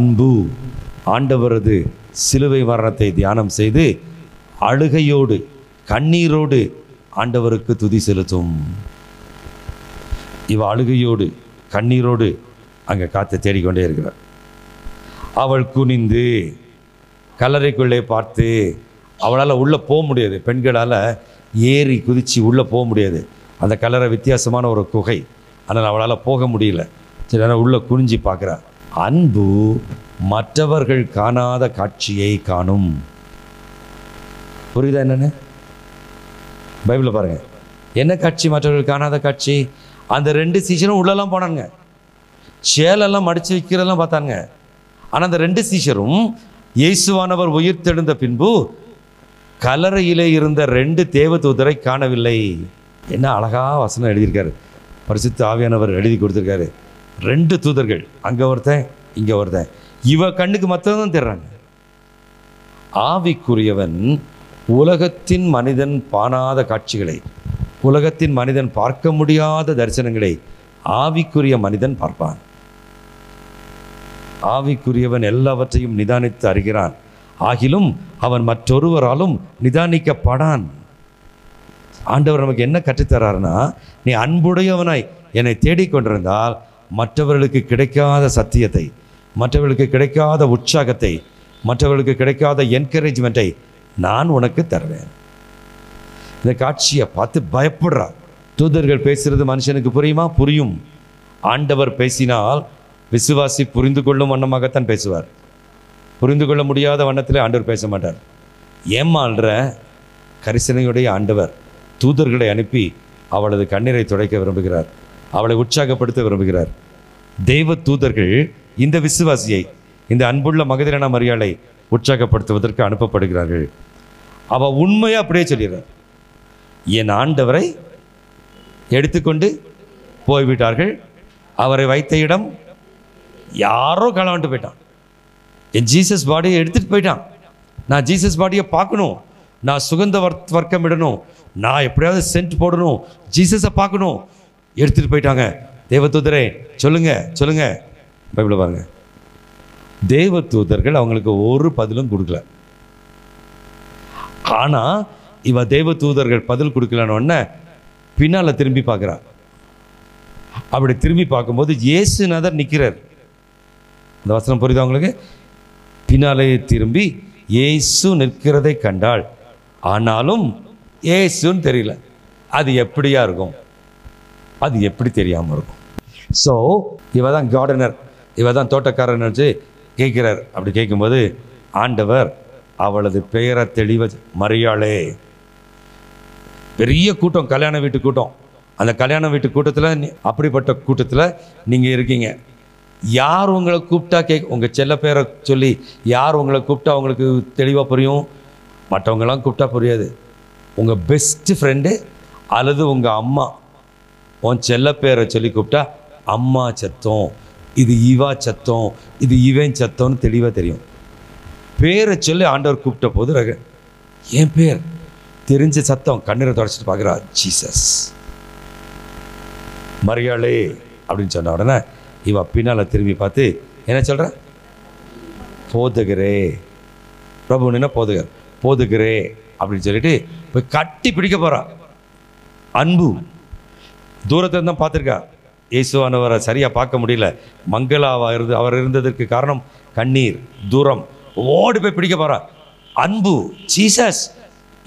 அன்பு. ஆண்டவரது சிலுவை மரணத்தை தியானம் செய்து அழுகையோடு கண்ணீரோடு ஆண்டவருக்கு துதி செலுத்தும். இவ அழுகையோடு கண்ணீரோடு அங்கே காத்து தேடிக்கொண்டே இருக்கிறார். அவள் குனிந்து கல்லறைக்குள்ளே பார்த்து அவளால் உள்ளே போக முடியாது. பெண்களால் ஏறி குதித்து உள்ளே போக முடியாது. அந்த கல்லறை வித்தியாசமான ஒரு குகை. ஆனால் அவளால் போக முடியல. சரி ஆனால் உள்ளே குனிஞ்சி பார்க்குறாள் அன்பு மற்றவர்கள் காணாத காட்சியை காணும். புரியுதா என்னன்னு? பைபிளில் பாருங்க. என்ன காட்சி மற்றவர்கள் காணாத காட்சி? அந்த ரெண்டு சீசரும் உள்ளெல்லாம் போனாங்க. சேலெல்லாம் மடித்து வைக்கிறதெல்லாம் பார்த்தாங்க. ஆனால் அந்த ரெண்டு சீசரும் இயேசுவானவர் உயிர் தெழுந்த பின்பு கலரையிலே இருந்த ரெண்டு தேவதூதரை காணவில்லை. என்ன அழகா வசனம் எழுதியிருக்காரு. பரிசுத்த ஆவியானவர் எழுதி கொடுத்துருக்காரு. ரெண்டு தூதர்கள். அங்கே ஒருத்தன் இங்கே ஒருத்தன். இவ கண்ணுக்கு மற்றதான் தெரிறாங்க ஆவிக்குரியவன் உலகத்தின் மனிதன் பாணாத காட்சிகளை உலகத்தின் மனிதன் பார்க்க முடியாத தரிசனங்களை ஆவிக்குரிய மனிதன் பார்ப்பான். ஆவிக்குரியவன் எல்லாவற்றையும் நிதானித்து அறிகிறான். ஆகிலும் அவன் மற்றொருவராலும் நிதானிக்கப்படான். ஆண்டவர் நமக்கு என்ன கற்றுத்தராருன்னா நீ அன்புடையவனாய் என்னை தேடிக்கொண்டிருந்தால் மற்றவர்களுக்கு கிடைக்காத சத்தியத்தை மற்றவர்களுக்கு கிடைக்காத உற்சாகத்தை மற்றவர்களுக்கு கிடைக்காத என்கரேஜ்மெண்ட்டை நான் உனக்கு தருவேன். இந்த காட்சியை பார்த்து பயப்படுறா. தூதர்கள் பேசுறது மனுஷனுக்கு புரியுமா? புரியும். ஆண்டவர் பேசினால் விசுவாசி புரிந்து கொள்ளும் வண்ணமாகத்தான் பேசுவார். புரிந்து கொள்ள முடியாத வண்ணத்தில் ஆண்டவர் பேச மாட்டார். ஏமாள்ற கரிசனையுடைய ஆண்டவர் தூதர்களை அனுப்பி அவளது கண்ணீரை துடைக்க விரும்புகிறார். அவளை உற்சாகப்படுத்த விரும்புகிறார். தெய்வ தூதர்கள் இந்த விசுவாசியை இந்த அன்புள்ள மகதிரனா மரியாதை உற்சாகப்படுத்துவதற்கு அனுப்பப்படுகிறார்கள். அவ உண்மையாக அப்படியே சொல்லிடுறார். என் ஆண்டவரை எடுத்துக்கொண்டு போய்விட்டார்கள். அவரை வைத்த இடம் யாரோ களவாண்டு போயிட்டான். என் ஜீசஸ் பாடியை எடுத்துட்டு போயிட்டான். நான் ஜீசஸ் பாடியை பார்க்கணும். நான் சுகந்த வர்க்கம் இடணும் நான் எப்படியாவது சென்ட் போடணும். ஜீசஸை பார்க்கணும். எடுத்துட்டு போயிட்டாங்க. தேவதூதரே சொல்லுங்க சொல்லுங்க. பைபிள் பாருங்க. தேவதூதர்கள் அவங்களுக்கு ஒரு பதிலும் கொடுக்கல. ஆனா இவ தேவதூதர்கள் பதில் கொடுக்கலன்னு உடனே பின்னால திரும்பி பார்க்குறா. அப்படி திரும்பி பார்க்கும்போது இயேசுநாதர் நிற்கிறார் இந்த வசனம் புரியுதா உங்களுக்கு? பின்னாலே திரும்பி இயேசு நிற்கிறதை கண்டாள். ஆனாலும் ஏசுன்னு தெரியல. அது எப்படியா இருக்கும்? அது எப்படி தெரியாமல் இருக்கும். ஸோ இவ தான் கார்டனர் இவ தான் தோட்டக்காரன் நினச்சி கேட்கிறார். அப்படி கேட்கும்போது ஆண்டவர் அவளது பெயரை தெளிவ மரியாளே. பெரிய கூட்டம் கல்யாண வீட்டு கூட்டம். அந்த கல்யாண வீட்டு கூட்டத்தில் அப்படிப்பட்ட கூட்டத்தில் நீங்கள் இருக்கீங்க. யார் உங்களை கூப்பிட்டா கேக் உங்கள் செல்ல பேரை சொல்லி யார் உங்களை கூப்பிட்டா உங்களுக்கு தெளிவாக புரியும்? மற்றவங்களாம் கூப்பிட்டா புரியாது. உங்கள் பெஸ்ட் ஃப்ரெண்டு அல்லது உங்கள் அம்மா. உன் செல்ல பேரை சொல்லி கூப்பிட்டா அம்மா சத்தம் இது இவா சத்தம் இது இவன் சத்தம்னு தெளிவாக தெரியும். பேரை சொல்லி ஆண்டவர் கூப்பிட்ட போது ரக என் பேர் தெரிஞ்ச சத்தம் கண்ணீரை தொடச்சிட்டு பார்க்குறா ஜீசஸ். மரியாளே அப்படின்னு சொன்ன உடனே இவ பின்னால் திரும்பி பார்த்து என்ன சொல்கிற போதுகிறே. பிரபு என்ன போதுகர் போதுகிறே. அப்படின்னு சொல்லிட்டு போய் கட்டி பிடிக்க போகிறான் அன்பு. தூரத்துல தான் பார்த்துருக்கா. இயேசுவானவரை சரியாக பார்க்க முடியல. மங்களாவா இருந்து அவர் இருந்ததற்கு காரணம் கண்ணீர் தூரம். ஓடி போய் பிடிக்க போகிறார் அன்பு ஜீசஸ்.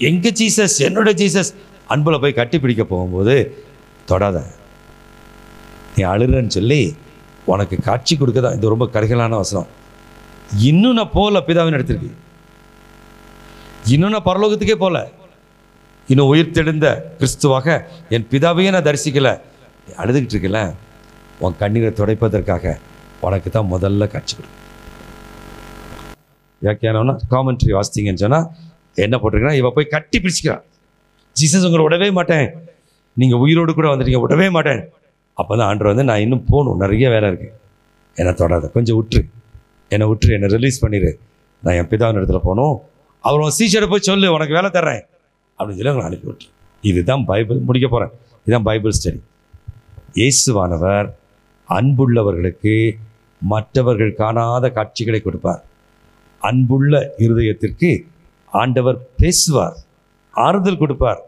எங்கள் ஜீசஸ்? என்னோட ஜீசஸ். அன்பில் போய் கட்டி பிடிக்க போகும்போது தொடாத. நீ அழுறன்னு சொல்லி உனக்கு காட்சி கொடுக்க தான் இது ரொம்ப கரைகளான வசனம். இன்னும் நான் போகல பிதாவின் எடுத்திருக்கு இன்னும் நான் பரலோகத்துக்கே போகல. இன்னும் உயிர் தெழுந்த கிறிஸ்துவாக என் பிதாவையே நான் தரிசிக்கலை. அழுதுகிட்டு இருக்கல உன் கண்ணீரை துடைப்பதற்காக உனக்கு தான் முதல்ல காட்சி கொடு வியாக்கியானம்னா காமெண்ட்ரி வாசித்தீங்கன்னு சொன்னால் என்ன போட்டிருக்கா இவன் போய் கட்டி பிடிச்சிக்கிறான். ஜீசஸ் உங்களை விடவே மாட்டேன். நீங்கள் உயிரோடு கூட வந்துட்டீங்க விடவே மாட்டேன். அப்போ தான் ஆண்டவர் வந்து நான் இன்னும் போகணும். நிறைய வேலை இருக்குது என்னை தொடாத. கொஞ்சம் விட்டுரு என்னை விட்டுரு என்னை ரிலீஸ் பண்ணிடு நான் என் பிதாவின் இடத்துல போகணும். அவர் உன் சீச்சரை போய் சொல்லு. உனக்கு வேலை தர்றேன். அப்படின்னு சொல்லி அவங்களை அனுப்பிவிட்டு இதுதான் பைபிள். முடிக்க போகிறேன் இதுதான் பைபிள் ஸ்டடி. இயேசுவானவர் அன்புள்ளவர்களுக்கு மற்றவர்கள் காணாத காட்சிகளை கொடுப்பார். அன்புள்ள இருதயத்திற்கு ஆண்டவர் பேசுவார். ஆறுதல் கொடுப்பார்.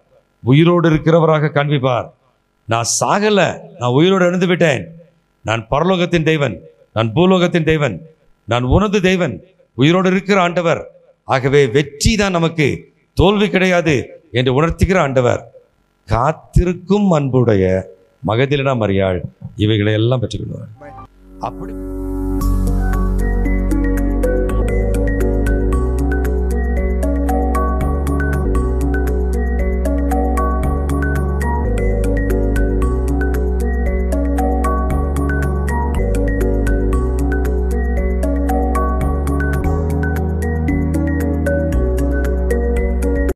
உயிரோடு இருக்கிறவராக காண்பிப்பார். நான் சாகலை. நான் உயிரோடு எழுந்து விட்டேன். நான் பரலோகத்தின் தெய்வன் நான் பூலோகத்தின் தெய்வன் நான் உனது தெய்வன் உயிரோடு இருக்கிற ஆண்டவர். ஆகவே வெற்றி தான் நமக்கு. தோல்வி கிடையாது. என்று உணர்த்துகிற ஆண்டவர் காத்திருக்கும் அன்புடைய மகதிலினா மரியாள் இவைகளை எல்லாம் பெற்றுக்கொள்வார். அப்படி.